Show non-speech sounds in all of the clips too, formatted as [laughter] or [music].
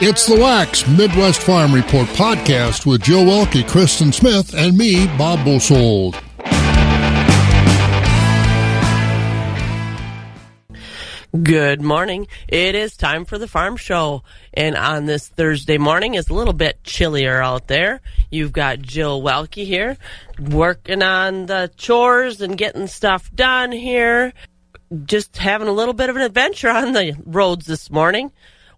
It's the Wax Midwest Farm Report podcast with Joe Welke, Kristen Smith, and me, Bob Bosold. Good morning. It is time for the farm show. And on this Thursday morning, it's a little bit chillier out there. You've got Jill Welke here working on the chores and getting stuff done here. Just having a little bit of an adventure on the roads this morning.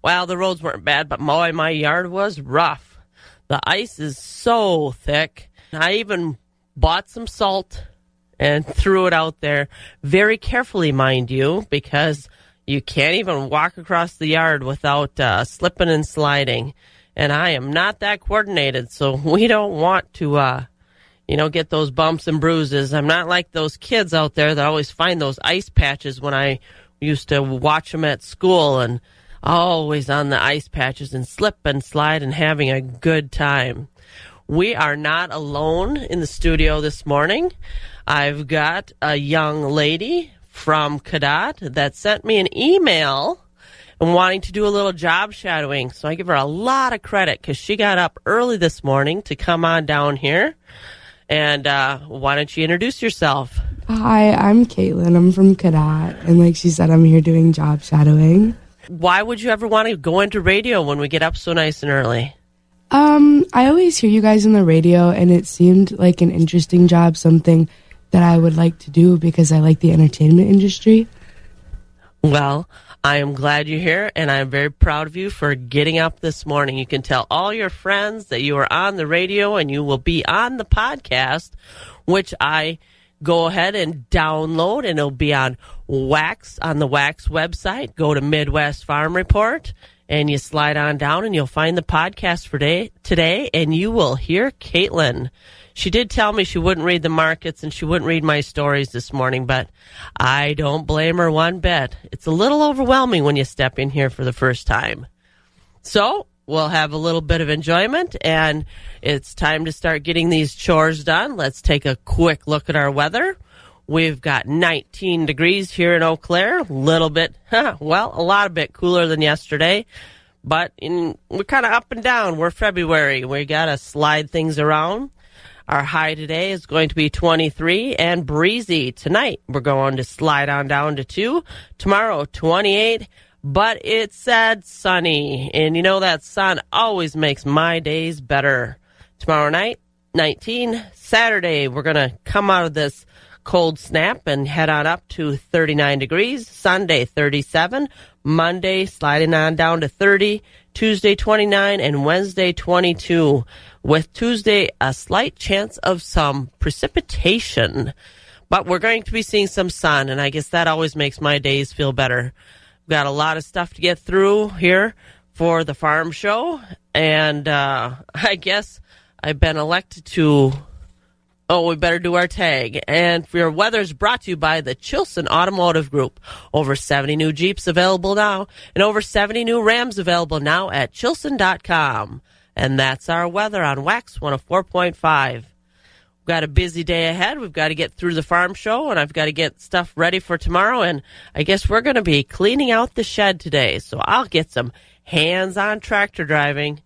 Well, the roads weren't bad, but boy, my yard was rough. The ice is so thick. I even bought some salt and [laughs] threw it out there very carefully, mind you, because you can't even walk across the yard without uh, slipping and sliding. And I am not that coordinated, so [laughs] we don't want to, uh, you know, get those bumps and bruises. I'm not like those kids out there that always find those ice patches when I used to watch them at school and always on the ice patches and slip and slide and having a good time. We are not alone in the studio this morning. I've got a young lady from Cadott that sent me an email and wanting to do a little job shadowing. So I give her a lot of credit because she got up early this morning to come on down here. And uh, why don't you introduce yourself? Hi, I'm Caitlin. I'm from Cadott. And like she said, I'm here doing job shadowing. Why would you ever want to go into radio when we get up so nice and early? Um, I always hear you guys on the radio, and it seemed like an interesting job, something that I would like to do because I like the entertainment industry. Well, I am glad you're here, and I'm very proud of you for getting up this morning. You can tell all your friends that you are on the radio and you will be on the podcast, which I go ahead and download, and it'll be on Wax on the Wax website. Go to Midwest Farm Report, and you slide on down, and you'll find the podcast for day, today, and you will hear Caitlin. She did tell me she wouldn't read the markets and she wouldn't read my stories this morning, but I don't blame her one bit. It's a little overwhelming when you step in here for the first time. So we'll have a little bit of enjoyment and it's time to start getting these chores done. Let's take a quick look at our weather. We've got 19 degrees here in Eau Claire, a little bit, well, a lot of bit cooler than yesterday. But in, we're kind of up and down. We're February. We got to slide things around. Our high today is going to be 23 and breezy. Tonight, we're going to slide on down to 2. Tomorrow, 28 but it said sunny. And you know that sun always makes my days better. Tomorrow night, 19. Saturday, we're going to come out of this cold snap and head on up to 39 degrees. Sunday, 37. Monday, sliding on down to 30. Tuesday, 29. And Wednesday, 22 with Tuesday a slight chance of some precipitation. But we're going to be seeing some sun, and I guess that always makes my days feel better. Got a lot of stuff to get through here for the farm show, and uh, [laughs] I guess I've been elected to. Oh, we better do our tag. And your weather is brought to you by the Chilson Automotive Group. Over 70 new Jeeps available now, and over 70 new Rams available now at chilson.com. And that's our weather on Wax 104.5. Got a busy day ahead. We've got to get through the farm show, and I've got to get stuff ready for tomorrow. And I guess we're going to be cleaning out the shed today. So I'll get some hands on tractor driving.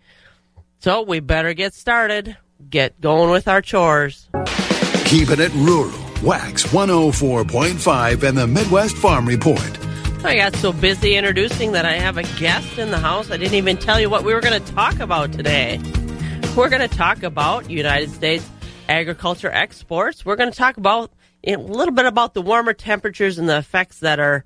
So we better get started, get going with our chores. Keeping it rural. Wax 104.5 and the Midwest Farm Report. I got so busy introducing that I have a guest in the house. I didn't even tell you what we were going to talk about today. We're going to talk about United States agriculture exports. We're going to talk about a little bit about the warmer temperatures and the effects that our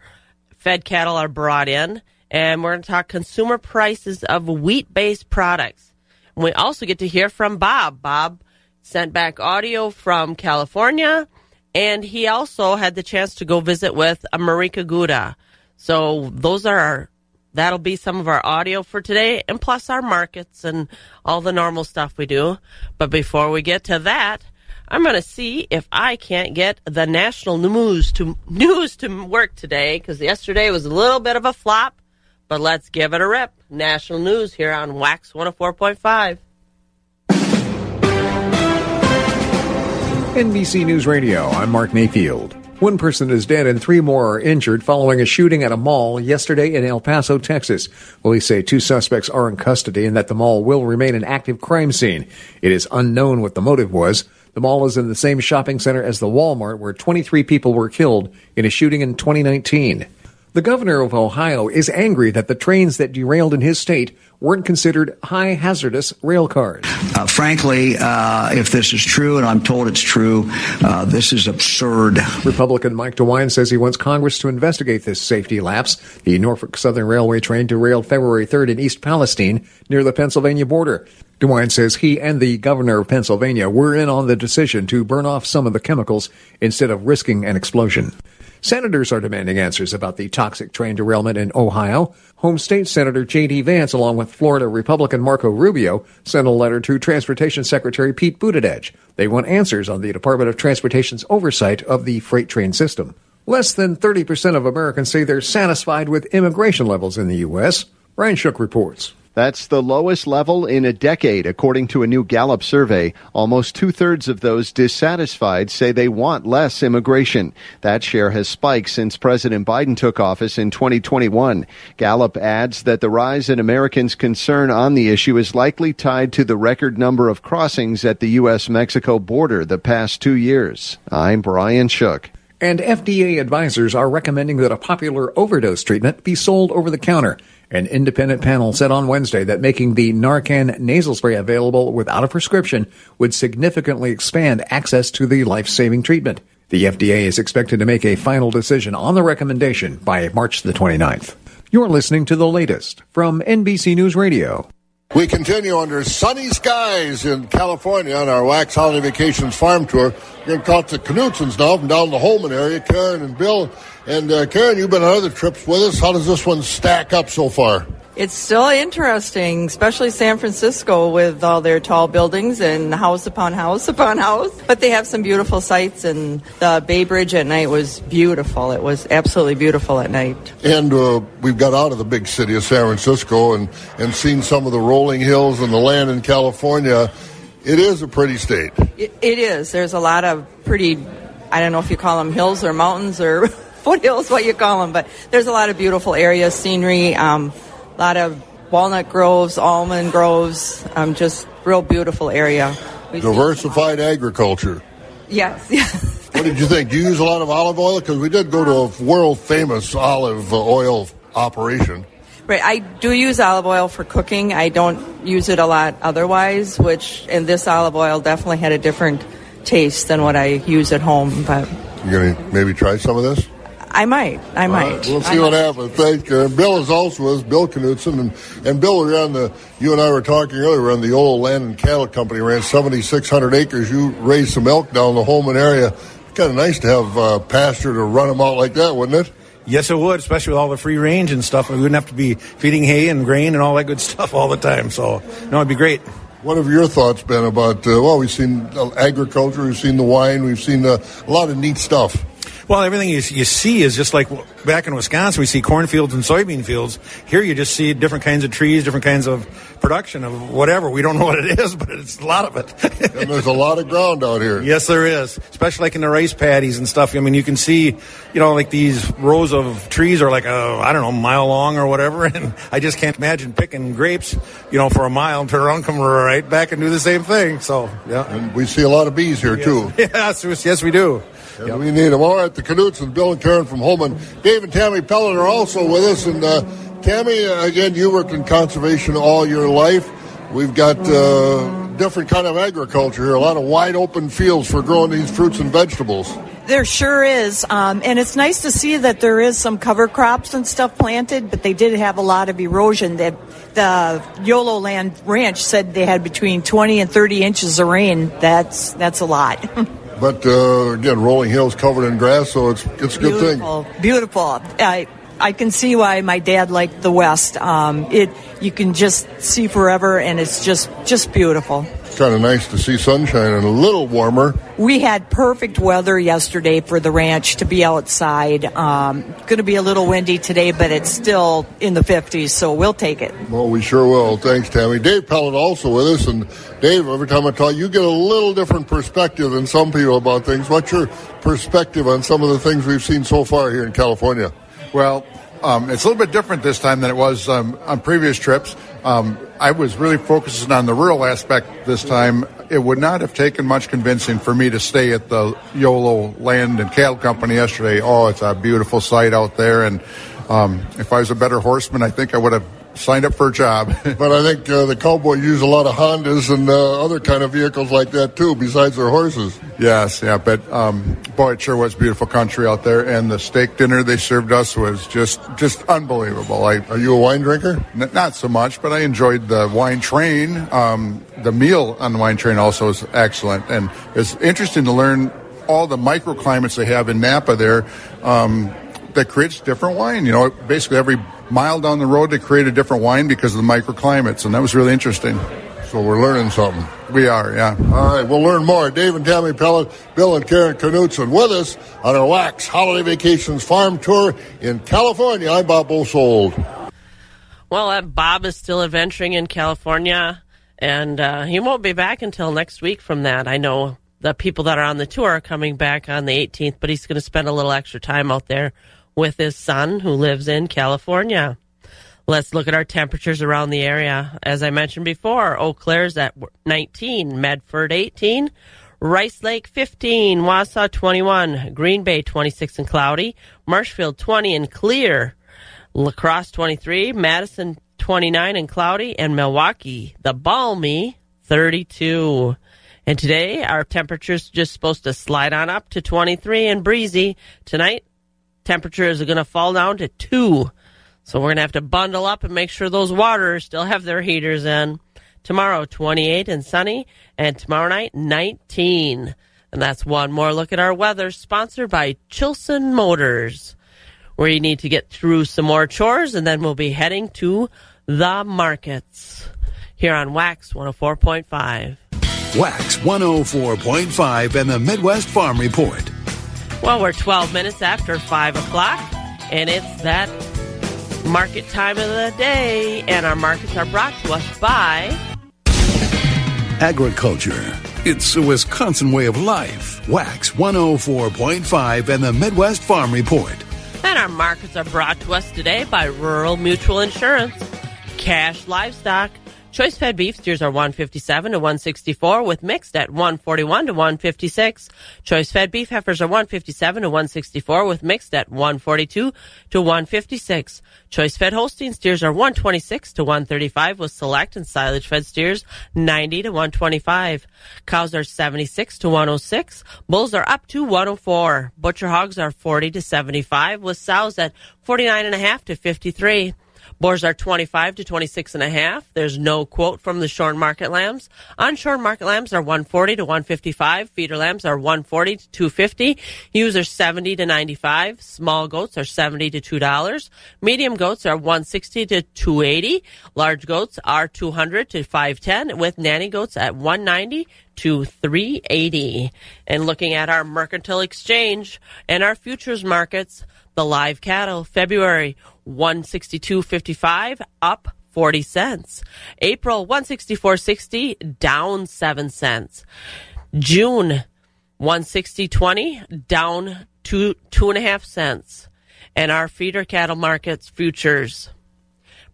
fed cattle are brought in. And we're going to talk consumer prices of wheat based products. And we also get to hear from Bob. Bob sent back audio from California, and he also had the chance to go visit with Marieke Gouda so those are our, that'll be some of our audio for today and plus our markets and all the normal stuff we do. But before we get to that, I'm going to see if I can't get the national news to news to work today because yesterday was a little bit of a flop. But let's give it a rip. National news here on Wax 104.5. NBC News Radio, I'm Mark Mayfield. One person is dead and three more are injured following a shooting at a mall yesterday in El Paso, Texas. Police say two suspects are in custody and that the mall will remain an active crime scene. It is unknown what the motive was. The mall is in the same shopping center as the Walmart where 23 people were killed in a shooting in 2019. The governor of Ohio is angry that the trains that derailed in his state weren't considered high hazardous rail cars. Uh, frankly, uh, if this is true, and I'm told it's true, uh, this is absurd. Republican Mike DeWine says he wants Congress to investigate this safety lapse. The Norfolk Southern Railway train derailed February 3rd in East Palestine near the Pennsylvania border. DeWine says he and the governor of Pennsylvania were in on the decision to burn off some of the chemicals instead of risking an explosion. Senators are demanding answers about the toxic train derailment in Ohio. Home State Senator J.D. Vance, along with Florida Republican Marco Rubio, sent a letter to Transportation Secretary Pete Buttigieg. They want answers on the Department of Transportation's oversight of the freight train system. Less than 30% of Americans say they're satisfied with immigration levels in the U.S. Brian Shook reports. That's the lowest level in a decade, according to a new Gallup survey. Almost two thirds of those dissatisfied say they want less immigration. That share has spiked since President Biden took office in 2021. Gallup adds that the rise in Americans' concern on the issue is likely tied to the record number of crossings at the U.S. Mexico border the past two years. I'm Brian Shook. And FDA advisors are recommending that a popular overdose treatment be sold over the counter. An independent panel said on Wednesday that making the Narcan nasal spray available without a prescription would significantly expand access to the life-saving treatment. The FDA is expected to make a final decision on the recommendation by March the 29th. You're listening to the latest from NBC News Radio. We continue under sunny skies in California on our Wax Holiday Vacations farm tour. We're going to talk to Knutsons now from down the Holmen area, Karen and Bill. And uh, Karen, you've been on other trips with us. How does this one stack up so far? It's still interesting, especially San Francisco with all their tall buildings and house upon house [laughs] upon house. But they have some beautiful sights, and the Bay Bridge at night was beautiful. It was absolutely beautiful at night. And uh, we've got out of the big city of San Francisco and, and seen some of the rolling hills and the land in California. It is a pretty state. it, it is. There's a lot of pretty, I don't know if you call them hills or mountains or [laughs] foothills, what you call them, but there's a lot of beautiful areas, scenery. Um, a lot of walnut groves, almond groves, um, just real beautiful area. We've Diversified agriculture. yes, [laughs] yes. What did you think? Do you use a lot of olive oil? Because we did go to a world famous olive oil operation. Right, I do use olive oil for cooking. I don't use it a lot otherwise, which, and this olive oil definitely had a different taste than what I use at home, but You gonna maybe try some of this? I might. I All might. right, we'll I see what might. happens. Thank you. And Bill is also with us, Bill Knutson. And, and Bill, we're on the, you and I were talking earlier, we're on the old land and cattle company, ran 7,600 acres. You raised some elk down the Holmen area. Kind of nice to have uh, pasture to run them out like that, wouldn't it? Yes, it would, especially with all the free range and stuff. We wouldn't have to be feeding hay and grain and all that good [laughs] stuff all the time. So, no, it'd be great. What have your thoughts been about, uh, well, we've seen uh, agriculture, we've seen the wine, we've seen uh, a lot of neat stuff. Well, everything you, you see is just like back in Wisconsin, we see cornfields and soybean fields. Here, you just see different kinds of trees, different kinds of production of whatever. We don't know [laughs] what it is, but it's a lot of it. And there's a lot of ground out here. yes, there is, especially like in the rice paddies and stuff. I mean, you can see, you know, like these rows of trees are like a, I don't know, a mile long or whatever. [laughs] And I just can't imagine picking grapes, you know, for a mile and turn around, come right back and do the same thing. So, yeah. And we see a lot of bees here, too. [laughs] Yes, yes, we do. And we need them. All right, the Canuts and Bill and Karen from Holmen. Dave and Tammy Pellet are also with us. And uh, Tammy, uh, again, you worked in conservation all your life. We've got uh, different kind of agriculture here, a lot of wide open fields for growing these fruits and vegetables. There sure is. Um, and it's nice to see that there is some cover crops and stuff planted, but they did have a lot of erosion. That the YOLO Land Ranch said they had between 20 and 30 inches of rain. That's that's a lot. [laughs] But uh, again, rolling hills covered in grass, so it's it's a good thing. beautiful, beautiful. I I can see why my dad liked the West. Um, it you can just see forever, and it's just just beautiful. Kind of nice to see sunshine and a little warmer. We had perfect weather yesterday for the ranch to be outside. Um, going to be a little windy today, but it's still in the 50s, so we'll take it. Well, we sure will. Thanks, Tammy. Dave Pellet also with us, and Dave, every time I talk, you get a little different perspective than some people about things. What's your perspective on some of the things we've seen so far here in California? Well, um, it's a little bit different this time than it was um, on previous trips. Um, I was really focusing on the rural aspect this time. It would not have taken much convincing for me to stay at the YOLO Land and Cattle Company yesterday. Oh, it's a beautiful site out there, and um, if I was a better horseman, I think I would have signed up for a job. [laughs] but I think uh, the cowboy use a lot of Hondas and uh, other kind of vehicles like that too, besides their horses. Yes, yeah, but um, boy, it sure was beautiful country out there, and the steak dinner they served us was just just unbelievable. I, Are you a wine drinker? N- not so much, but I enjoyed the wine train. Um, the meal on the wine train also was excellent, and it's interesting to learn all the microclimates they have in Napa there. Um, that creates different wine. You know, basically every mile down the road they create a different wine because of the microclimates, and that was really interesting. So we're learning something. We are, yeah. All right, we'll learn more. Dave and Tammy Pellet, Bill and Karen Knutson with us on our Wax Holiday Vacations Farm Tour in California. I'm Bob Bosold. Well, uh, Bob is still adventuring in California, and uh, he won't be back until next week from that. I know the people that are on the tour are coming back on the 18th, but he's going to spend a little extra time out there with his son who lives in California. Let's look at our temperatures around the area. As I mentioned before, Eau Claire's at 19, Medford 18, Rice Lake 15, Wausau 21, Green Bay 26 and cloudy, Marshfield 20 and clear, La Crosse 23, Madison 29 and cloudy, and Milwaukee, the balmy 32. And today, our temperature's just supposed to slide on up to 23 and breezy. Tonight, temperatures are going to fall down to 2. So we're going to have to bundle up and make sure those waters still have their heaters in. Tomorrow, 28 and sunny, and tomorrow night, 19. And that's one more look at our weather, sponsored by Chilson Motors, where you need to get through some more chores, and then we'll be heading to the markets here on Wax 104.5. Wax 104.5 and the Midwest Farm Report. Well, we're 12 minutes after 5 o'clock, and it's that market time of the day, and our markets are brought to us by Agriculture. It's a Wisconsin way of life. Wax 104.5 and the Midwest Farm Report. And our markets are brought to us today by Rural Mutual Insurance, Cash Livestock, Choice fed beef steers are 157 to 164 with mixed at 141 to 156. Choice fed beef heifers are 157 to 164 with mixed at 142 to 156. Choice fed Holstein steers are 126 to 135 with select and silage fed steers 90 to 125. Cows are 76 to 106. Bulls are up to 104. Butcher hogs are 40 to 75 with sows at 49 and a half to 53. Boars are 25 to 26 and a half. There's no quote from the shorn market lambs. Unshorn market lambs are 140 to 155. Feeder lambs are 140 to 250. Ewes are 70 to 95. Small goats are 70 to $2. Medium goats are 160 to 280. Large goats are 200 to 510 with nanny goats at 190 to 380. And looking at our mercantile exchange and our futures markets, the live cattle, February 162.55 up 40 cents. April 164.60 down 7 cents. June 160.20 down two two and a half cents. And our feeder cattle markets futures.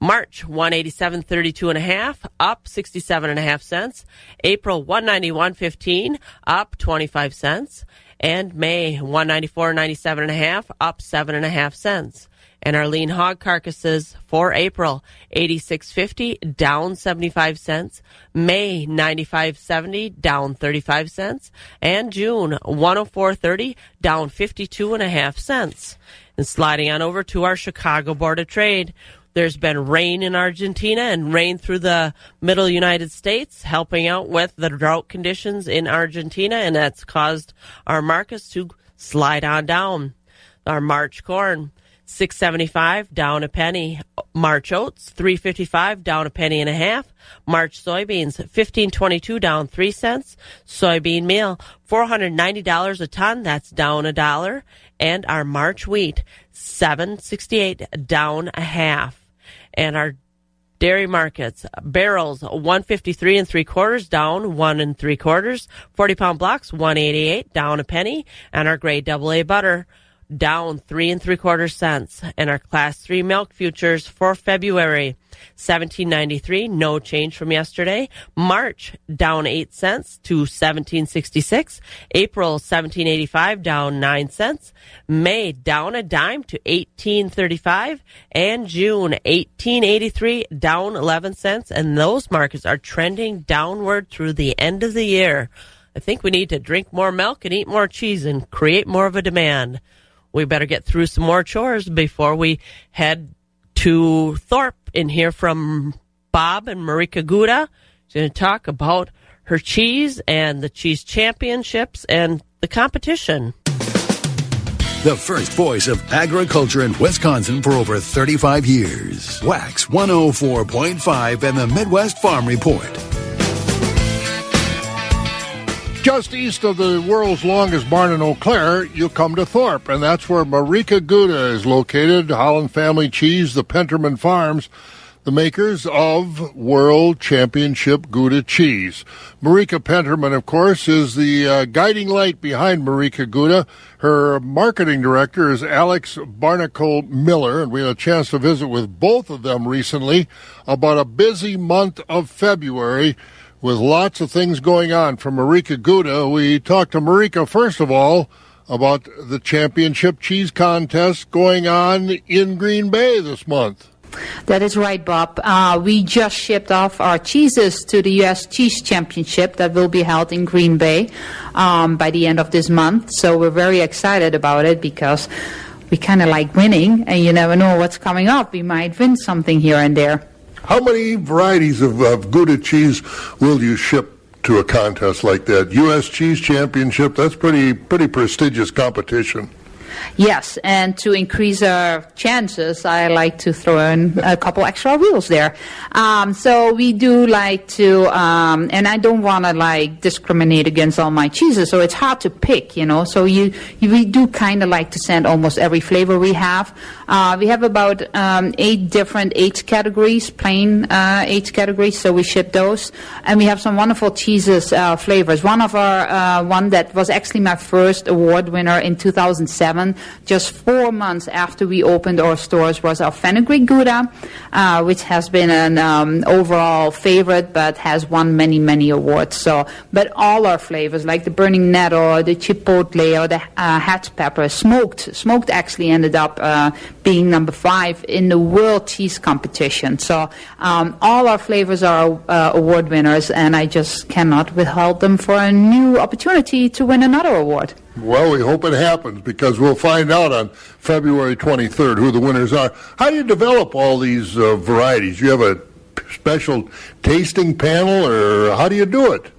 March 187.32 and a half up 67 and a half cents. April 191.15 up 25 cents. And May 194.97 and a half up seven and a half cents and our lean hog carcasses for April 86.50 down 75 cents, May 95.70 down 35 cents, and June 104.30 down 52 and a half cents. And sliding on over to our Chicago Board of Trade, there's been rain in Argentina and rain through the middle United States, helping out with the drought conditions in Argentina, and that's caused our markets to slide on down. Our March corn 675 down a penny March oats, 355 down a penny and a half. March soybeans, 1522 down 3 cents. Soybean meal, $490 a ton, that's down a dollar. And our March wheat, 768 down a half. And our dairy markets, barrels, 153 and 3 quarters down 1 and 3 quarters. 40 pound blocks, 188 down a penny. And our grade AA butter, down three and three quarter cents. And our class three milk futures for February, 1793, no change from yesterday. March down eight cents to 1766. April 1785 down nine cents. May down a dime to 1835 and June 1883 down 11 cents. And those markets are trending downward through the end of the year. I think we need to drink more milk and eat more cheese and create more of a demand we better get through some more chores before we head to Thorp and hear from Bob and Marieke Gouda. She's going to talk about her cheese and the cheese championships and the competition. The first voice of agriculture in Wisconsin for over 35 years. Wax 104.5 and the Midwest Farm Report. Just east of the world's longest barn in Eau Claire, you come to Thorp, and that's where Marieke Gouda is located. Holland Family Cheese, the Penterman Farms, the makers of World Championship Gouda cheese. Marieke Penterman, of course, is the uh, guiding light behind Marieke Gouda. Her marketing director is Alex Barnacle Miller, and we had a chance to visit with both of them recently about a busy month of February with lots of things going on from Marieke Gouda. We talked to Marieke, first of all, about the championship cheese contest going on in Green Bay this month. That is right, Bob. Uh, we just shipped off our cheeses to the U.S. Cheese Championship that will be held in Green Bay um, by the end of this month. So we're very excited about it because we kind of like winning, and you never know what's coming up. We might win something here and there. How many varieties of, of Gouda cheese will you ship to a contest like that? U.S. Cheese Championship, that's pretty pretty prestigious competition. Yes, and to increase our chances, I like to throw in a couple extra wheels there. Um, so we do like to, um, and I don't want to like discriminate against all my cheeses, so it's hard to pick, you know. So you, you we do kind of like to send almost every flavor we have. Uh, we have about um, eight different age categories, plain uh, age categories, so we ship those, and we have some wonderful cheeses uh, flavors. One of our uh, one that was actually my first award winner in 2007 just four months after we opened our stores, was our fenugreek Gouda, uh, which has been an um, overall favorite, but has won many, many awards. So, but all our flavors, like the burning nettle, the chipotle, or the uh, hatch pepper, smoked, smoked actually ended up uh, being number five in the world cheese competition. So, um, all our flavors are uh, award winners, and I just cannot withhold them for a new opportunity to win another award. Well, we hope it happens because we'll find out on February 23rd who the winners are. How do you develop all these uh, varieties? You have a special tasting panel, or how do you do it?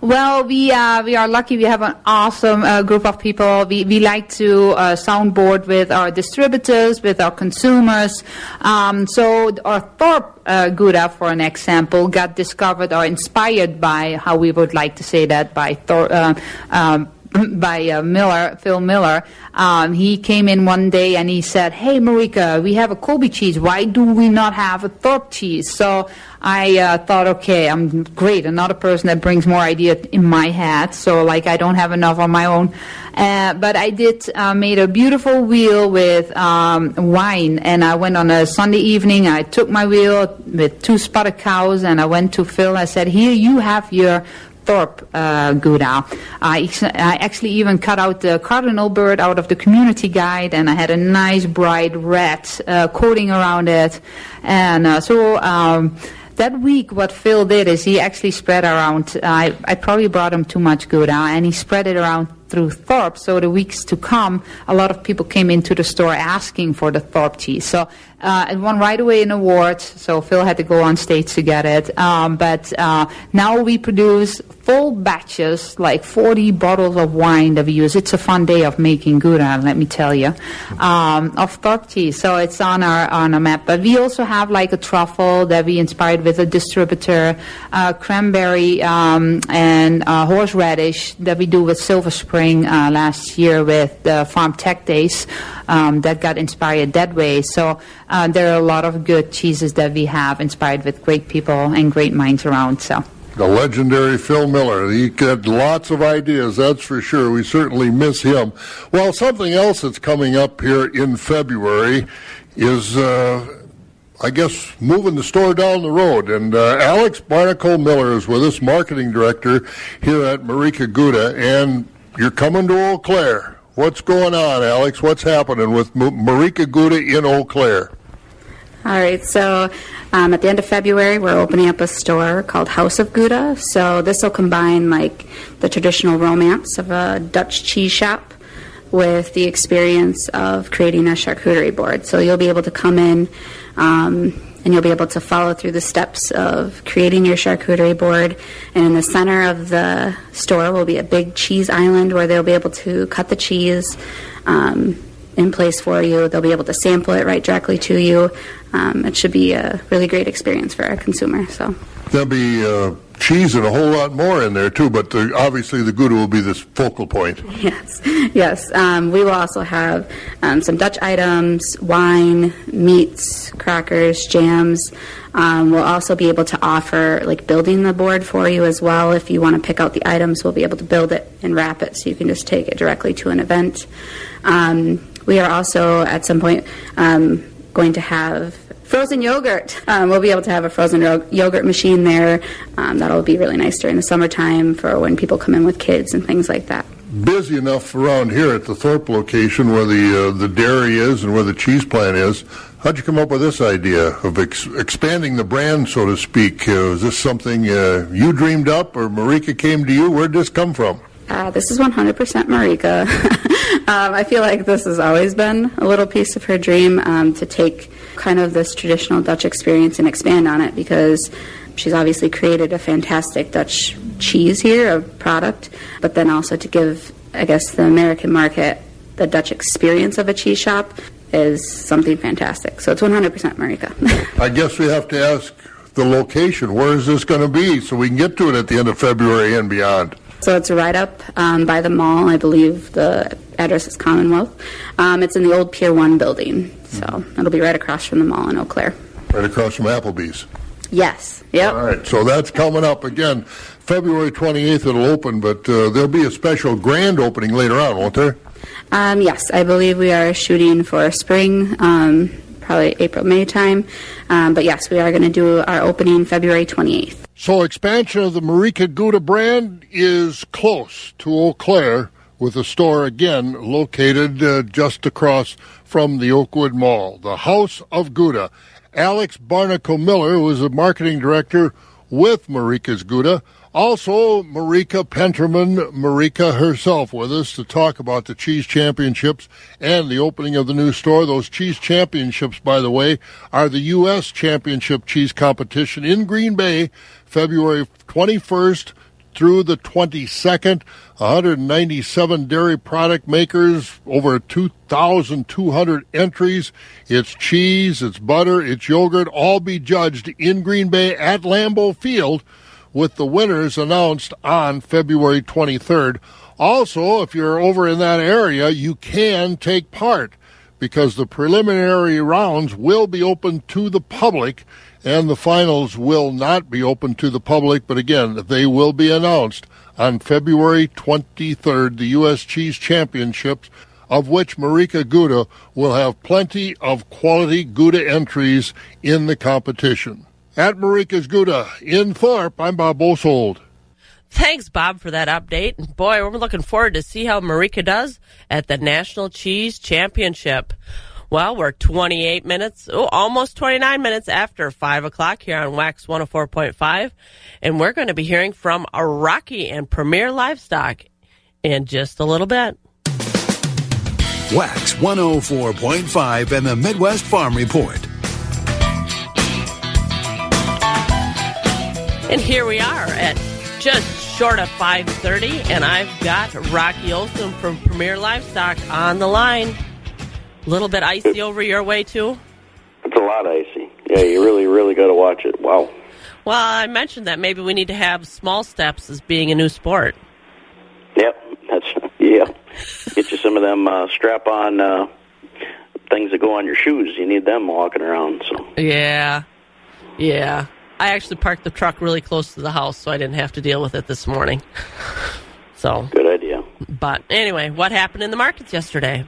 Well, we uh, we are lucky. We have an awesome uh, group of people. We we like to uh, soundboard with our distributors, with our consumers. Um, so our Thorp uh, Gouda, for an example, got discovered or inspired by how we would like to say that by Thor. Uh, um, [clears throat] by uh, Miller, Phil Miller. Um, he came in one day and he said, "Hey, Marieke, we have a Colby cheese. Why do we not have a Thorp cheese?" So I uh, thought, okay, I'm great. Another person that brings more ideas in my head. So like I don't have enough on my own. Uh, but I did uh, made a beautiful wheel with um, wine, and I went on a Sunday evening. I took my wheel with two spotted cows, and I went to Phil. I said, "Here, you have your Thorp uh, Gouda. I, I, actually even cut out the cardinal bird out of the community guide, and I had a nice bright red uh, coating around it. And uh, so um, that week, what Phil did is he actually spread around. I, I probably brought him too much Gouda, and he spread it around through Thorp. So the weeks to come, a lot of people came into the store asking for the Thorp cheese. So uh, it won right away an award. So Phil had to go on stage to get it. Um, but uh, now we produce full batches, like 40 bottles of wine that we use. It's a fun day of making Gouda, let me tell you, um, of Thorp cheese. So it's on our on a map. But we also have like a truffle that we inspired with a distributor, uh, cranberry um, and uh, horseradish that we do with Silver Spring uh, last year with the Farm Tech Days um, that got inspired that way. So uh, there are a lot of good cheeses that we have inspired with great people and great minds around. So. The legendary Phil Miller. He had lots of ideas, that's for sure. We certainly miss him. Well, something else that's coming up here in February is, uh, I guess, moving the store down the road. And uh, Alex Barnacle Miller is with us, marketing director here at Marieke Gouda. And you're coming to Eau Claire. What's going on, Alex? What's happening with Marieke Gouda in Eau Claire? All right, so um, at the end of February, we're opening up a store called House of Gouda. So this will combine like the traditional romance of a Dutch cheese shop with the experience of creating a charcuterie board. So you'll be able to come in um, and you'll be able to follow through the steps of creating your charcuterie board. And in the center of the store will be a big cheese island where they'll be able to cut the cheese. Um, in place for you. They'll be able to sample it right directly to you. Um, it should be a really great experience for our consumer. So there'll be uh, cheese and a whole lot more in there too. But the, obviously, the Gouda will be this focal point. [laughs] Yes, yes. Um, we will also have um, some Dutch items, wine, meats, crackers, jams. Um, we'll also be able to offer like building the board for you as well. If you want to pick out the items, we'll be able to build it and wrap it so you can just take it directly to an event. Um, we are also at some point um, going to have frozen yogurt. Um, we'll be able to have a frozen ro- yogurt machine there. Um, that'll be really nice during the summertime for when people come in with kids and things like that. Busy enough around here at the Thorp location where the uh, the dairy is and where the cheese plant is. How'd you come up with this idea of ex- expanding the brand, so to speak? Uh, is this something uh, you dreamed up, or Marieke came to you? Where'd this come from? Uh, this is 100% Marieke. [laughs] um, I feel like this has always been a little piece of her dream um, to take kind of this traditional Dutch experience and expand on it because she's obviously created a fantastic Dutch cheese here, a product, but then also to give, I guess, the American market the Dutch experience of a cheese shop is something fantastic. So it's 100% Marieke. [laughs] I guess we have to ask the location. Where is this going to be so we can get to it at the end of February and beyond? So it's right up um, by the mall. I believe the address is Commonwealth. Um, it's in the old Pier 1 building. So it'll be right across from the mall in Eau Claire. Right across from Applebee's. Yes. Yep. All right. So that's coming up again. February 28th it'll open, but uh, there'll be a special grand opening later on, won't there? Um, yes, I believe we are shooting for spring, um, probably April, May time. Um, but yes, we are going to do our opening February 28th. So expansion of the Marieke Gouda brand is close to Eau Claire with a store again located uh, just across from the Oakwood Mall. The House of Gouda. Alex Barnacle Miller, who is a marketing director with Marieke's Gouda. Also, Marieke Penterman, Marieke herself with us to talk about the Cheese Championships and the opening of the new store. Those Cheese Championships, by the way, are the U.S. Championship Cheese Competition in Green Bay, February 21st through the 22nd. 197 dairy product makers, over 2,200 entries. It's cheese, it's butter, it's yogurt, all be judged in Green Bay at Lambeau Field with the winners announced on February 23rd. Also, if you're over in that area, you can take part because the preliminary rounds will be open to the public and the finals will not be open to the public, but again, they will be announced on February 23rd, the U.S. Cheese Championships, of which Marieke Gouda will have plenty of quality Gouda entries in the competition. At Marieke's Gouda in Thorp, I'm Bob Bosold. Thanks, Bob, for that update. Boy, we're looking forward to see how Marieke does at the National Cheese Championship. Well, we're 28 minutes, oh, almost 29 minutes after 5 o'clock here on Wax 104.5, and we're going to be hearing from a Rocky and Premier Livestock in just a little bit. Wax 104.5 and the Midwest Farm Report. And here we are at just short of 5.30, and I've got Rocky Olson from Premier Livestock on the line. A little bit icy over your way, too? It's a lot icy. Yeah, you really, really got to watch it. Wow. Well, I mentioned that maybe we need to have small steps as being a new sport. Yep, that's yeah. Get you some of them uh, strap-on uh, things that go on your shoes. You need them walking around. So yeah, yeah. I actually parked the truck really close to the house, so I didn't have to deal with it this morning. [laughs] so good idea. But anyway, what happened in the markets yesterday?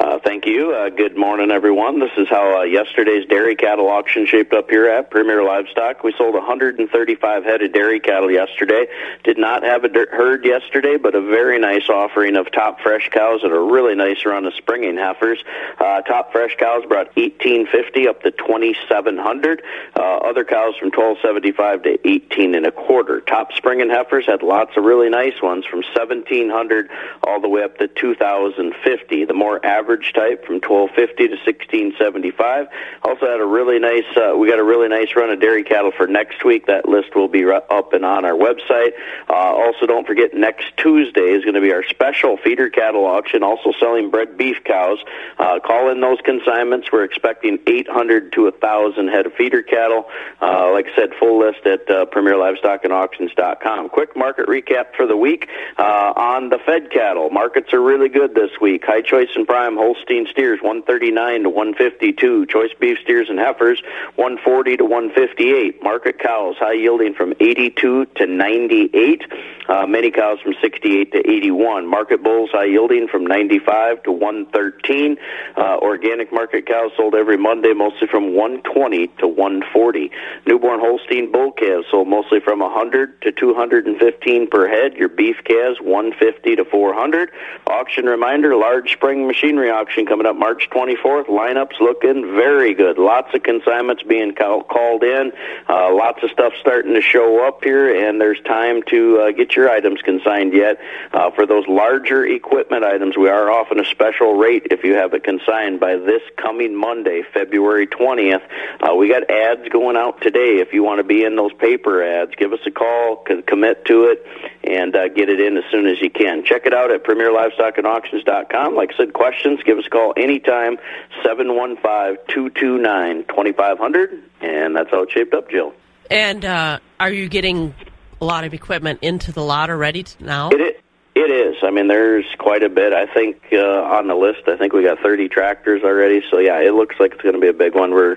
Uh, thank you. Uh, good morning, everyone. This is how uh, yesterday's dairy cattle auction shaped up here at Premier Livestock. We sold 135 head of dairy cattle yesterday. Did not have a herd yesterday, but a very nice offering of top fresh cows and a really nice run of springing heifers. Uh, top fresh cows brought 1850 up to 2700. Uh, other cows from 1275 to 18 and a quarter. Top springing heifers had lots of really nice ones from 1700 all the way up to 2050. The more average average type from 1250 to 1675. Also had a really nice, uh, we got a really nice run of dairy cattle for next week. That list will be up and on our website. Uh, also, don't forget next Tuesday is going to be our special feeder cattle auction. Also selling bred beef cows. Uh, call in those consignments. We're expecting 800 to 1,000 head of feeder cattle. Uh, like I said, full list at uh, PremierLivestockAndAuctions.com. Quick market recap for the week uh, on the fed cattle. Markets are really good this week. High choice and prime Holstein steers 139 to 152. Choice beef steers and heifers 140 to 158. Market cows high yielding from 82 to 98. Uh, many cows from 68 to 81. Market bulls high yielding from 95 to 113. Uh, organic market cows sold every Monday mostly from 120 to 140. Newborn Holstein bull calves sold mostly from 100 to 215 per head. Your beef calves 150 to 400. Auction reminder: large spring machinery auction coming up March 24th. Lineups looking very good. Lots of consignments being call- called in. Uh, lots of stuff starting to show up here, and there's time to uh, get your items consigned yet. Uh, for those larger equipment items, we are offering a special rate if you have it consigned by this coming Monday, February 20th. Uh, we got ads going out today. If you want to be in those paper ads, give us a call, commit to it, and uh, get it in as soon as you can. Check it out at PremierLivestockAndAuctions.com. Like I said, questions give us a call anytime, 715-229-2500. And that's how it shaped up, Jill. And uh, are you getting a lot of equipment into the lot already now? It is. It is. I mean, there's quite a bit. I think uh, on the list, I think we got 30 tractors already. So yeah, it looks like it's going to be a big one. We're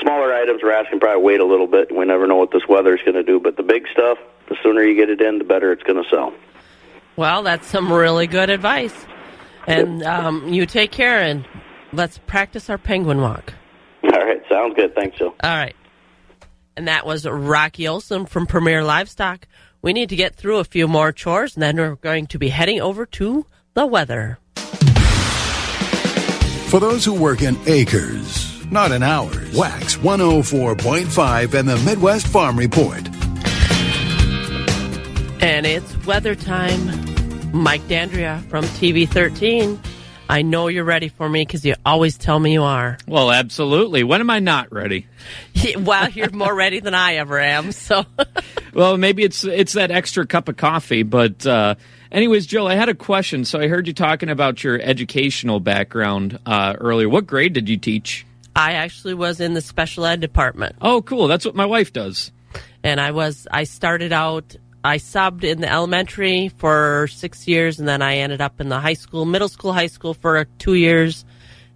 smaller items. We're asking probably wait a little bit. We never know what this weather's going to do. But the big stuff, the sooner you get it in, the better it's going to sell. Well, that's some really good advice. And um, you take care and let's practice our penguin walk. All right, sounds good. Thanks, Jill. All right. And that was Rocky Olson from Premier Livestock. We need to get through a few more chores, and then we're going to be heading over to the weather. For those who work in acres, not in hours, Wax 104.5 and the Midwest Farm Report. And it's weather time. Mike Dandria from TV 13. I know you're ready for me because you always tell me you are. Well, absolutely. When am I not ready? well, you're more ready than I ever am. So, [laughs] well, maybe it's it's that extra cup of coffee. But, uh, anyways, Jill, I had a question. So I heard you talking about your educational background uh, earlier. What grade did you teach? I actually was in the special ed department. Oh, cool. That's what my wife does. And I was I started out I subbed in the elementary for six years, and then I ended up in the high school, middle school, high school for two years,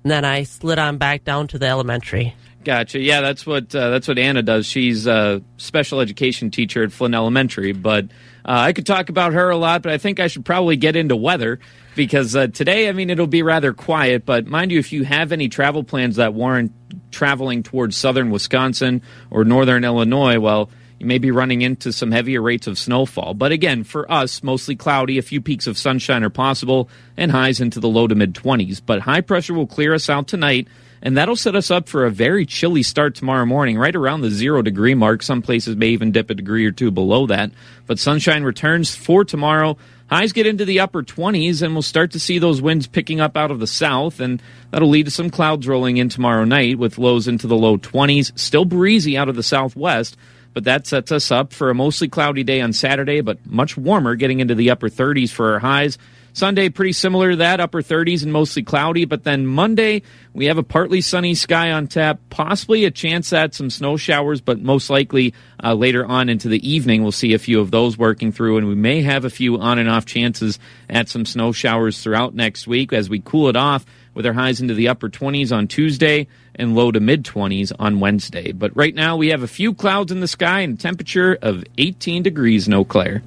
and then I slid on back down to the elementary. Gotcha. Yeah, that's what uh, that's what Anna does. She's a special education teacher at Flint Elementary. But uh, I could talk about her a lot, but I think I should probably get into weather because uh, today, I mean, it'll be rather quiet. But mind you, if you have any travel plans that warrant traveling towards southern Wisconsin or northern Illinois, well you may be running into some heavier rates of snowfall. But again, for us, mostly cloudy, a few peaks of sunshine are possible, and highs into the low to mid 20s. But high pressure will clear us out tonight, and that'll set us up for a very chilly start tomorrow morning, right around the zero degree mark. Some places may even dip a degree or two below that. But sunshine returns for tomorrow. Highs get into the upper 20s, and we'll start to see those winds picking up out of the south, and that'll lead to some clouds rolling in tomorrow night with lows into the low 20s. Still breezy out of the southwest, but that sets us up for a mostly cloudy day on Saturday, but much warmer, getting into the upper 30s for our highs. Sunday, pretty similar to that, upper 30s and mostly cloudy. But then Monday, we have a partly sunny sky on tap, possibly a chance at some snow showers, but most likely uh, later on into the evening, we'll see a few of those working through, and we may have a few on and off chances at some snow showers throughout next week as we cool it off with our highs into the upper 20s on Tuesday and low to mid 20s on Wednesday. But right now, we have a few clouds in the sky and a temperature of 18 degrees, no Claire.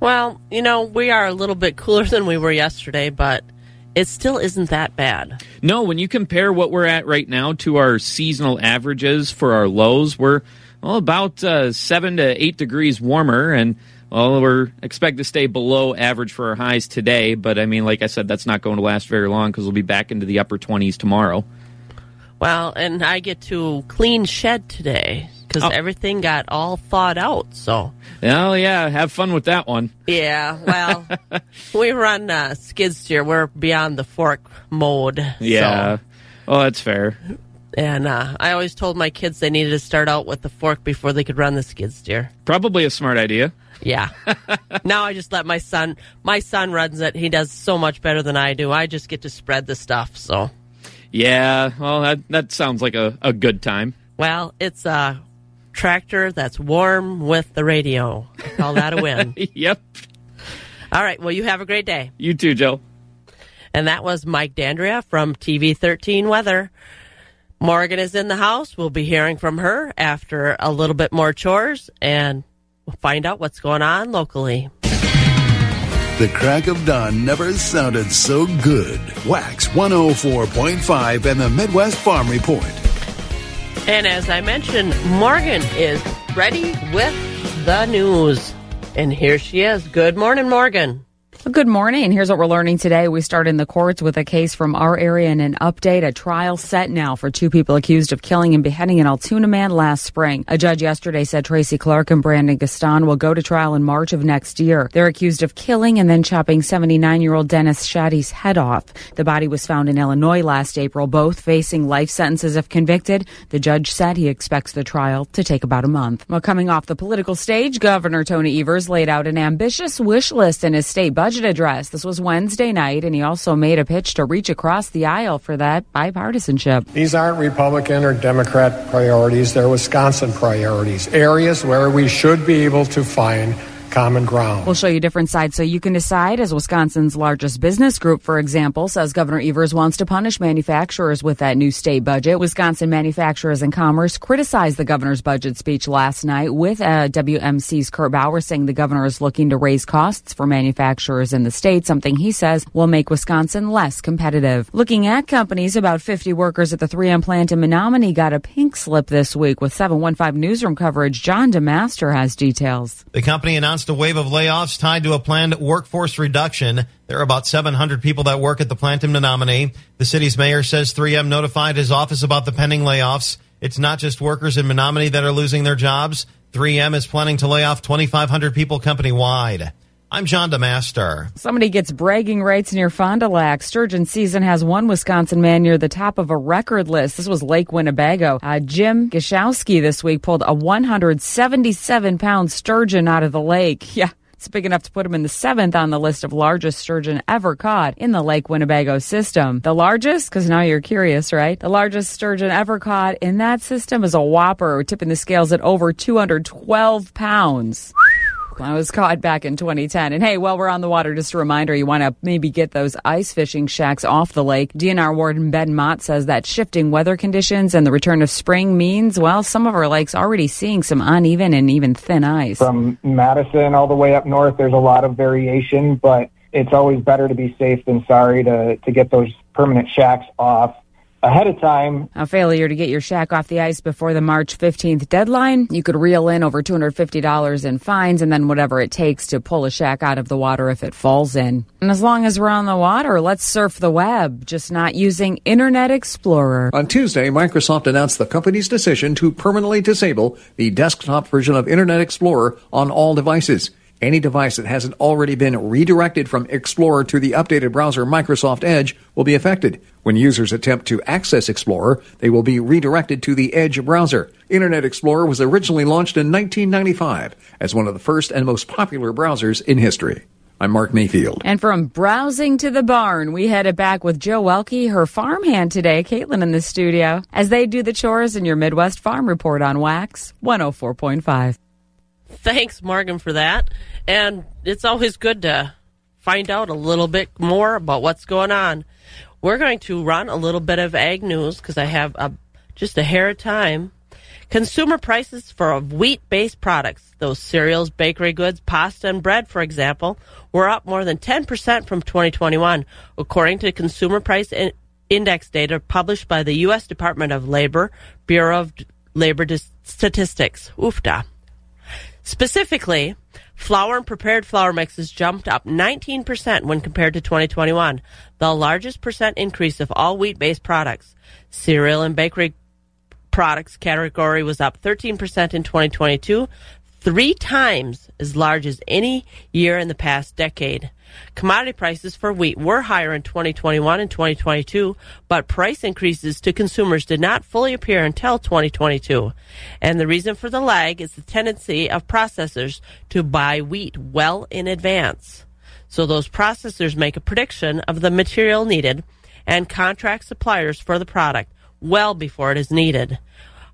Well, you know, we are a little bit cooler than we were yesterday, but it still isn't that bad. No, when you compare what we're at right now to our seasonal averages for our lows, we're well about uh, seven to eight degrees warmer, and well, we're expect to stay below average for our highs today. But I mean, like I said, that's not going to last very long because we'll be back into the upper twenties tomorrow. Well, and I get to clean shed today because oh. everything got all thawed out. So, well, yeah, have fun with that one. Yeah, well, [laughs] we run uh, skid steer. We're beyond the fork mode. Yeah, so. oh, that's fair. And uh, I always told my kids they needed to start out with the fork before they could run the skid steer. Probably a smart idea. Yeah. [laughs] now I just let my son. My son runs it. He does so much better than I do. I just get to spread the stuff. So. Yeah, well, that that sounds like a, a good time. Well, it's a tractor that's warm with the radio. Call that a win. [laughs] yep. All right. Well, you have a great day. You too, Joe. And that was Mike Dandria from TV 13 Weather. Morgan is in the house. We'll be hearing from her after a little bit more chores and we'll find out what's going on locally. The crack of dawn never sounded so good. Wax 104.5 and the Midwest Farm Report. And as I mentioned, Morgan is ready with the news. And here she is. Good morning, Morgan. Good morning. Here's what we're learning today. We start in the courts with a case from our area and an update. A trial set now for two people accused of killing and beheading an Altoona man last spring. A judge yesterday said Tracy Clark and Brandon Gaston will go to trial in March of next year. They're accused of killing and then chopping 79 year old Dennis Shaddy's head off. The body was found in Illinois last April, both facing life sentences if convicted. The judge said he expects the trial to take about a month. Well, coming off the political stage, Governor Tony Evers laid out an ambitious wish list in his state budget budget address. This was Wednesday night, and he also made a pitch to reach across the aisle for that bipartisanship. These aren't Republican or Democrat priorities, they're Wisconsin priorities, areas where we should be able to find common ground. We'll show you different sides so you can decide. As Wisconsin's largest business group, for example, says Governor Evers wants to punish manufacturers with that new state budget. Wisconsin Manufacturers and Commerce criticized the governor's budget speech last night with uh, WMC's Kurt Bauer saying the governor is looking to raise costs for manufacturers in the state, something he says will make Wisconsin less competitive. Looking at companies, about 50 workers at the 3M plant in Menomonie got a pink slip this week with 715 newsroom coverage. John DeMaster has details. The company announced announced a wave of layoffs tied to a planned workforce reduction. There are about 700 people that work at the plant in Menomonie. The city's mayor says 3M notified his office about the pending layoffs. It's not just workers in Menomonie that are losing their jobs. 3M is planning to lay off 2,500 people company wide. I'm John DeMaster. Somebody gets bragging rights near Fond du Lac. Sturgeon season has one Wisconsin man near the top of a record list. This was Lake Winnebago. Uh, Jim Gashowski this week pulled a 177 pound sturgeon out of the lake. [laughs] Yeah. It's big enough to put him in the seventh on the list of largest sturgeon ever caught in the Lake Winnebago system. The largest, because now you're curious, right? The largest sturgeon ever caught in that system is a whopper, tipping the scales at over 212 pounds. I was caught back in 2010. And hey, while we're on the water, just a reminder, you want to maybe get those ice fishing shacks off the lake. DNR warden Ben Mott says that shifting weather conditions and the return of spring means, well, some of our lakes already seeing some uneven and even thin ice. From Madison all the way up north, there's a lot of variation, but it's always better to be safe than sorry to, to get those permanent shacks off ahead of time. A failure to get your shack off the ice before the March 15th deadline, you could reel in over $250 in fines and then whatever it takes to pull a shack out of the water if it falls in. And as long as we're on the water, let's surf the web, just not using Internet Explorer. On Tuesday, Microsoft announced the company's decision to permanently disable the desktop version of Internet Explorer on all devices. Any device that hasn't already been redirected from Explorer to the updated browser Microsoft Edge will be affected. When users attempt to access Explorer, they will be redirected to the Edge browser. Internet Explorer was originally launched in 1995 as one of the first and most popular browsers in history. I'm Mark Mayfield. And from browsing to the barn, we headed back with Joe Welke, her farmhand today, Caitlin in the studio, as they do the chores in your Midwest Farm Report on Wax 104.5. Thanks, Morgan, for that. And it's always good to find out a little bit more about what's going on. We're going to run a little bit of ag news because I have a, just a hair of time. Consumer prices for wheat based products, those cereals, bakery goods, pasta, and bread, for example, were up more than 10% from 2021, according to Consumer Price Index data published by the U.S. Department of Labor, Bureau of Labor Statistics, UFTA. Specifically, flour and prepared flour mixes jumped up 19% when compared to 2021, the largest percent increase of all wheat based products. Cereal and bakery products category was up 13% in 2022, three times as large as any year in the past decade. Commodity prices for wheat were higher in 2021 and 2022, but price increases to consumers did not fully appear until 2022. And the reason for the lag is the tendency of processors to buy wheat well in advance. So those processors make a prediction of the material needed and contract suppliers for the product well before it is needed.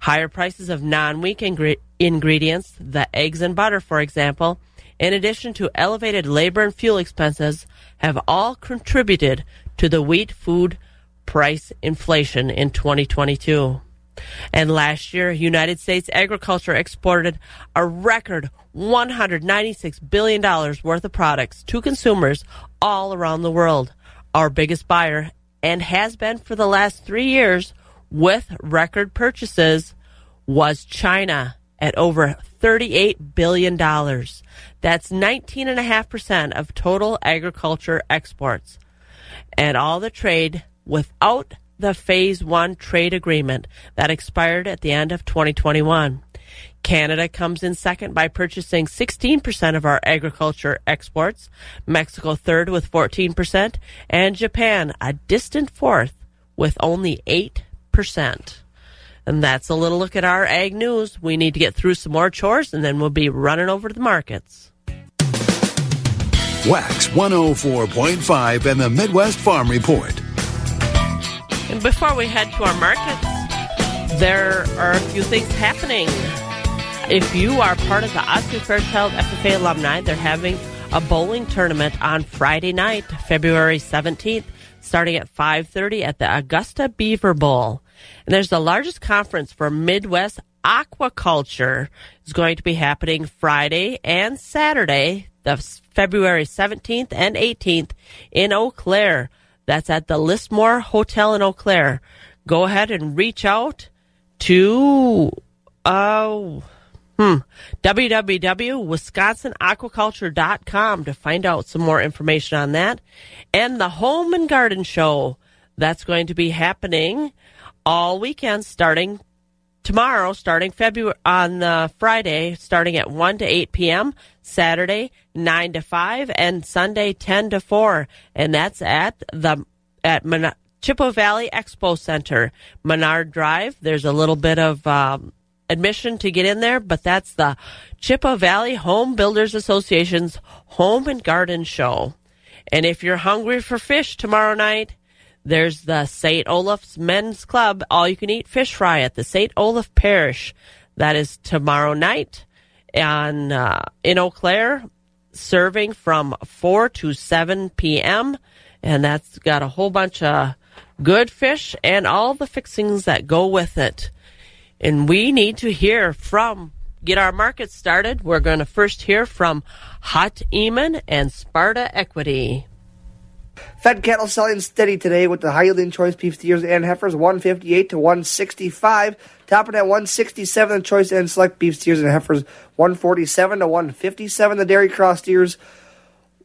Higher prices of non wheat ingre- ingredients, the eggs and butter, for example, in addition to elevated labor and fuel expenses, have all contributed to the wheat food price inflation in 2022. And last year, United States agriculture exported a record $196 billion worth of products to consumers all around the world. Our biggest buyer, and has been for the last three years, with record purchases was China at over $38 billion. That's 19.5% of total agriculture exports. And all the trade without the Phase 1 trade agreement that expired at the end of 2021. Canada comes in second by purchasing 16% of our agriculture exports, Mexico third with 14%, and Japan a distant fourth with only 8 percent And that's a little look at our ag news. We need to get through some more chores and then we'll be running over to the markets. Wax 104.5 and the Midwest Farm Report. And before we head to our markets, there are a few things happening. If you are part of the Osseo-Fairchild FFA alumni, they're having a bowling tournament on Friday night, February 17th, starting at 5:30 at the Augusta Beaver Bowl. And there's the largest conference for Midwest aquaculture is going to be happening Friday and Saturday, the February 17th and 18th in Eau Claire. That's at the Lismore Hotel in Eau Claire. Go ahead and reach out to uh, hmm, www.wisconsinaquaculture.com to find out some more information on that. And the Home and Garden Show that's going to be happening all weekend starting tomorrow, starting February on the Friday, starting at 1 to 8 p.m., Saturday 9 to 5, and Sunday 10 to 4. And that's at the at Chippewa Valley Expo Center, Menard Drive. There's a little bit of um, admission to get in there, but that's the Chippewa Valley Home Builders Association's Home and Garden Show. And if you're hungry for fish tomorrow night, there's the St. Olaf's Men's Club all you can eat fish fry at the St. Olaf Parish. That is tomorrow night on uh, in Eau Claire, serving from 4 to 7 p.m. And that's got a whole bunch of good fish and all the fixings that go with it. And we need to hear from, get our market started. We're going to first hear from Hot Eamon and Sparta Equity. Fed cattle selling steady today with the high yielding choice beef steers and heifers 158 to 165. Topping at 167, the choice and select beef steers and heifers 147 to 157. The dairy cross steers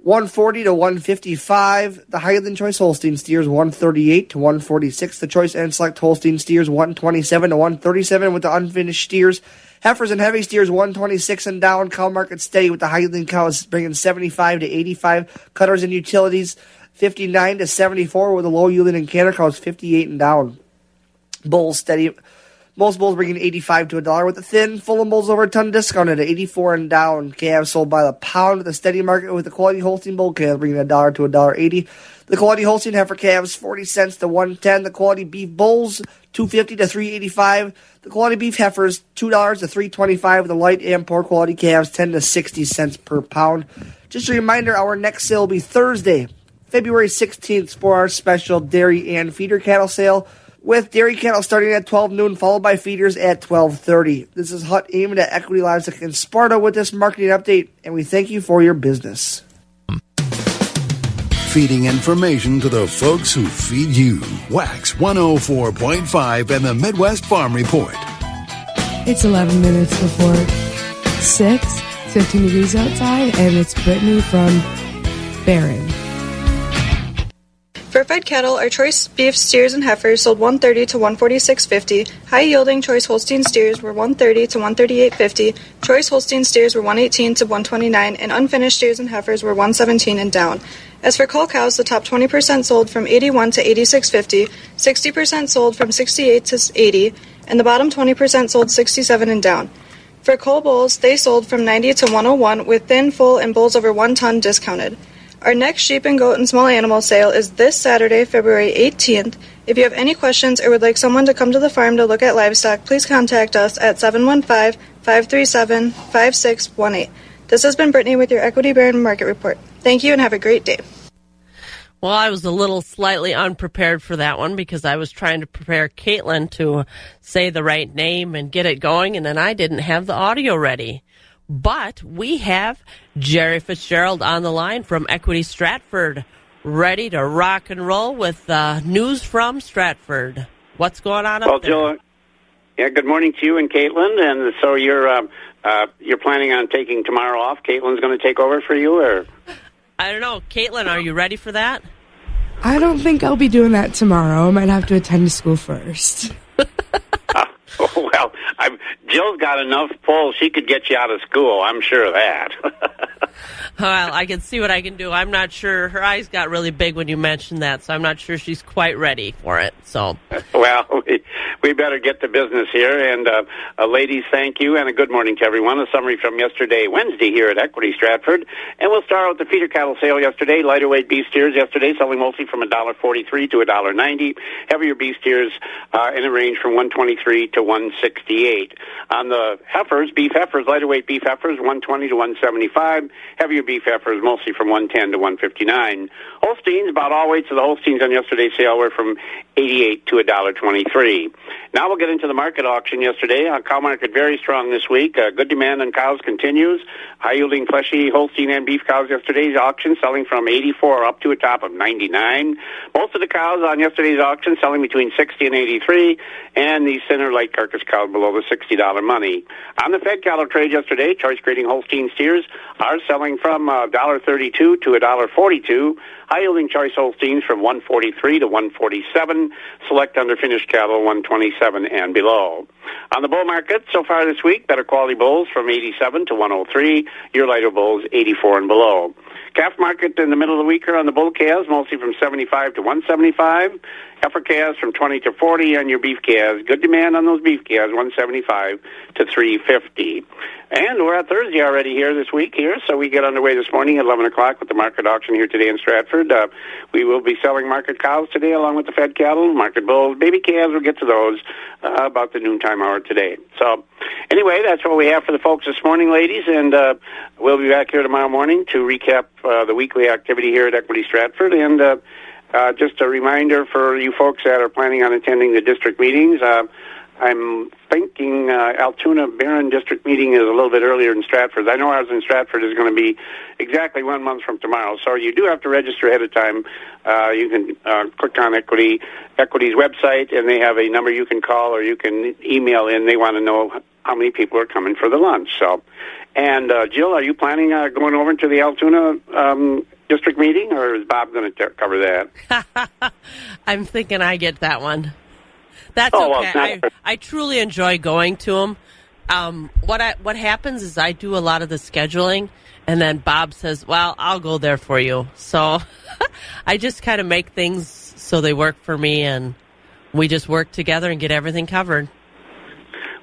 140 to 155. The higher than choice Holstein steers 138 to 146. The choice and select Holstein steers 127 to 137 with the unfinished steers Heifers and heavy steers 126 and down. Cow market steady with the Highland cows bringing 75 to 85. Cutters and utilities 59 to 74 with the low yielding and canner cows 58 and down. Bulls steady. Most bulls bringing 85 to a dollar with the thin. Full bulls over a ton discounted at 84 and down. Calves sold by the pound at the steady market with the quality Holstein bull calves bringing a dollar to a dollar 80. The quality Holstein heifer calves 40 cents to 110. The quality beef bulls 250 to 385. The quality beef heifers $2 to 325. The light and poor quality calves 10 to 60 cents per pound. Just a reminder, our next sale will be Thursday, February 16th for our special dairy and feeder cattle sale with dairy cattle starting at 12 noon, followed by feeders at 12:30. This is Hut aimed at Equity Livestock in Sparta with this marketing update, and we thank you for your business. Feeding information to the folks who feed you. Wax 104.5 and the Midwest Farm Report. It's 11 minutes before 6, 15 degrees outside, and it's Brittany from Barron. For fed cattle, our choice beef steers and heifers sold 130 to 146.50. High yielding choice Holstein steers were 130 to 138.50. Choice Holstein steers were 118 to 129, and unfinished steers and heifers were 117 and down. As for cull cows, the top 20% sold from 81 to 86.50, 60% sold from 68 to 80, and the bottom 20% sold 67 and down. For cull bulls, they sold from 90 to 101, with thin, full, and bulls over one ton discounted. Our next sheep and goat and small animal sale is this Saturday, February 18th. If you have any questions or would like someone to come to the farm to look at livestock, please contact us at 715 537 5618. This has been Brittany with your Equity Barron Market Report. Thank you and have a great day. Well, I was a little slightly unprepared for that one because I was trying to prepare Caitlin to say the right name and get it going, and then I didn't have the audio ready. But we have Jerry Fitzgerald on the line from Equity Stratford, ready to rock and roll with uh, news from Stratford. What's going on up Well, there? Jill, yeah, good morning to you and Caitlin. And so you're um, uh, you're planning on taking tomorrow off. Caitlin's going to take over for you, or I don't know. Caitlin, are you ready for that? I don't think I'll be doing that tomorrow. I might have to attend school first. [laughs] [laughs] oh, well, I'm, Jill's got enough pull; she could get you out of school. I'm sure of that. [laughs] [laughs] Well, I can see what I can do. I'm not sure. Her eyes got really big when you mentioned that, so I'm not sure she's quite ready for it. So, [laughs] well, we, we better get to business here. And uh, uh, ladies, thank you, and a good morning to everyone. A summary from yesterday, Wednesday, here at Equity Stratford, and we'll start with the feeder cattle sale yesterday. Lighter weight beef steers yesterday selling mostly from a dollar forty-three to a dollar ninety. Heavier beef steers uh, in a range from one twenty-three to one sixty-eight. On the heifers, beef heifers, lighter weight beef heifers, one twenty to one seventy-five. Heavier beef heifers mostly from 110 to 159. Holsteins, about all weights of the Holsteins on yesterday's sale were from 88 to $1.23. Now we'll get into the market auction yesterday. Uh, cow market very strong this week. Uh, good demand on cows continues. High yielding fleshy Holstein and beef cows yesterday's auction selling from 84 up to a top of 99. Most of the cows on yesterday's auction selling between 60 and 83 and the center light carcass cows below the $60 money. On the fed cattle trade yesterday, choice grading Holstein steers are selling from uh, $1.32 to $1.42. High yielding choice Holsteins from 143 to 147. Select underfinished cattle 127 and below. On the bull market so far this week, better quality bulls from 87 to 103. Your lighter bulls 84 and below. Calf market in the middle of the week are on the bull calves, mostly from 75 to 175. Heifer calves from 20 to 40 on your beef calves. Good demand on those beef calves, 175 to 350. And we're at Thursday already here this week here, so we get underway this morning at 11 o'clock with the market auction here today in Stratford. Uh, we will be selling market cows today along with the fed cattle, market bulls, baby calves. We'll get to those uh, about the noontime hour today. So anyway, that's what we have for the folks this morning, ladies, and uh, we'll be back here tomorrow morning to recap uh, the weekly activity here at Equity Stratford and uh, uh, just a reminder for you folks that are planning on attending the district meetings. Uh, I'm thinking uh, Altoona Barron district meeting is a little bit earlier in Stratford. I know ours in Stratford is going to be exactly one month from tomorrow, so you do have to register ahead of time. Uh, you can uh, click on Equity Equity's website, and they have a number you can call or you can email in. They want to know how many people are coming for the lunch. So, and uh, Jill, are you planning uh, going over to the Altoona um, district meeting, or is Bob going to cover that? [laughs] I'm thinking I get that one. That's Oh, okay. not- I, I truly enjoy going to them. Um, what I what happens is I do a lot of the scheduling, and then Bob says, "Well, I'll go there for you." So [laughs] I just kind of make things so they work for me, and we just work together and get everything covered.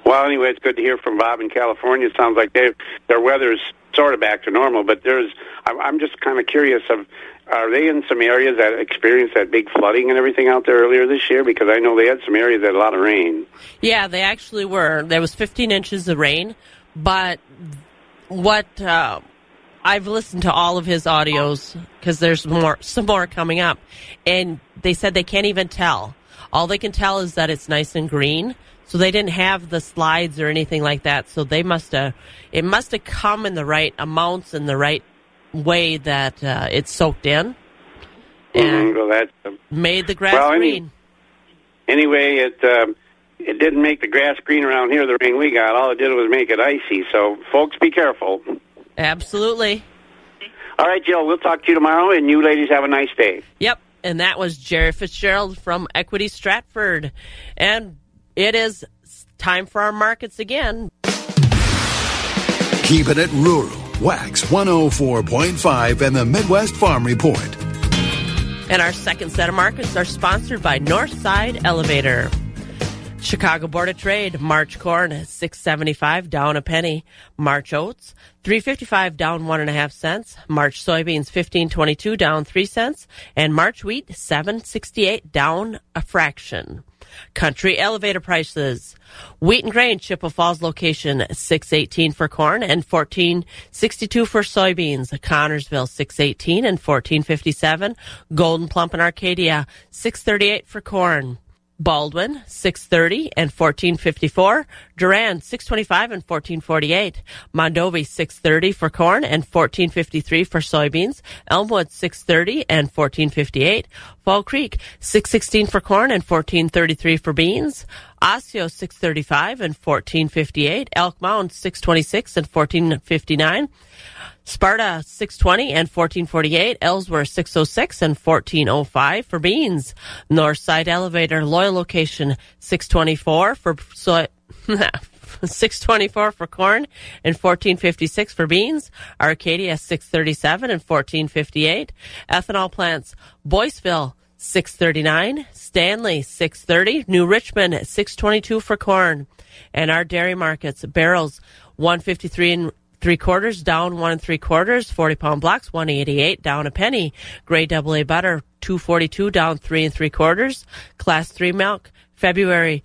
Well, anyway, it's good to hear from Bob in California. It sounds like they their weather's sort of back to normal, but there's I'm, I'm just kind of curious of are they in some areas that experienced that big flooding and everything out there earlier this year? Because I know they had some areas that had a lot of rain. Yeah, they actually were. There was 15 inches of rain, but what uh, I've listened to all of his audios because there's more, some more coming up, and they said they can't even tell. All they can tell is that it's nice and green. So they didn't have the slides or anything like that. So they must have, it must have come in the right amounts and the right way that uh, it's soaked in And well, that um, made the grass well, any- green. anyway, it um, it didn't make the grass green around here. The rain we got, all it did was make it icy. So, folks, be careful. Absolutely. All right, Jill. We'll talk to you tomorrow, and you ladies have a nice day. Yep. And that was Jerry Fitzgerald from Equity Stratford. And it is time for our markets again. Keeping it rural. Wax 104.5 and the Midwest Farm Report. And our second set of markets are sponsored by Northside Elevator. Chicago Board of Trade, March corn, six seventy five down a penny. March oats, three fifty five down one and a half cents. March soybeans, fifteen twenty two down three cents, and March wheat, seven sixty eight down a fraction. Country elevator prices. Wheat and grain, Chippewa Falls location, six eighteen for corn and fourteen sixty two for soybeans. Connorsville, six eighteen and fourteen fifty seven. Gold'n Plump and Arcadia, six thirty eight for corn. Baldwin, 630 and 1454. Durand, 625 and 1448. Mondovi, 630 for corn and 1453 for soybeans. Elmwood, 630 and 1458. Fall Creek, 616 for corn and 1433 for beans. Osseo, 635 and 1458. Elk Mound, 626 and 1459. Sparta 620 and 1448, Ellsworth 606 and 1405 for beans. Northside Elevator, Loyal location 624 for soy. [laughs] 624 for corn and 1456 for beans. Arcadia 637 and 1458. Ethanol plants, Boyceville 639, Stanley 630, New Richmond 622 for corn. And our dairy markets, barrels 153 and three quarters down one and three quarters 40 pound blocks 188 down a penny. Gray double a butter 242 down three and three quarters. Class three milk february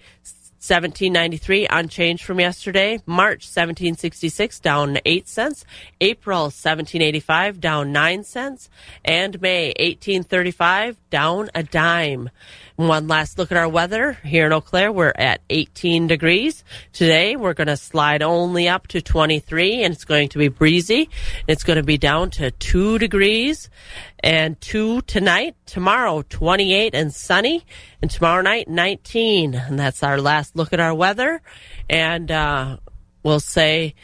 1793 unchanged from yesterday. March 1766 down 8 cents. April 1785 down 9 cents. And may 1835 down a dime one last look at our weather here in Eau Claire. We're at 18 degrees. Today we're going to slide only up to 23 and it's going to be breezy. It's going to be down to 2 degrees and 2 tonight. Tomorrow 28 and sunny and tomorrow night 19. And that's our last look at our weather. And uh, we'll say,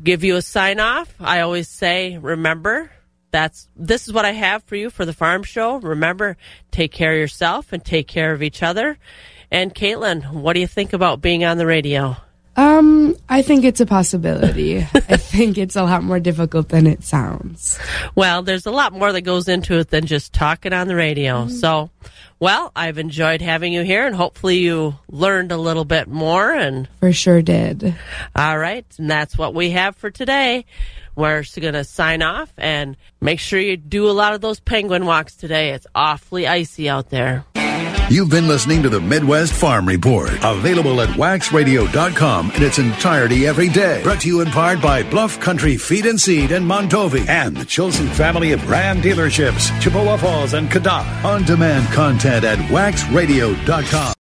give you a sign off. I always say, remember, that's this is what I have for you for the farm show. Remember, take care of yourself and take care of each other. And Caitlin, what do you think about being on the radio? Um, I think it's a possibility. [laughs] I think it's a lot more difficult than it sounds. Well, there's a lot more that goes into it than just talking on the radio. Mm-hmm. So, well, I've enjoyed having you here and hopefully you learned a little bit more and For sure did. all right, and that's what we have for today. We're going to sign off and make sure you do a lot of those penguin walks today. It's awfully icy out there. You've been listening to the Midwest Farm Report, available at waxradio.com in its entirety every day. Brought to you in part by Bluff Country Feed and Seed in Mondovi and the Chilson family of Ram dealerships, Chippewa Falls and Cadott. On demand content at waxradio.com.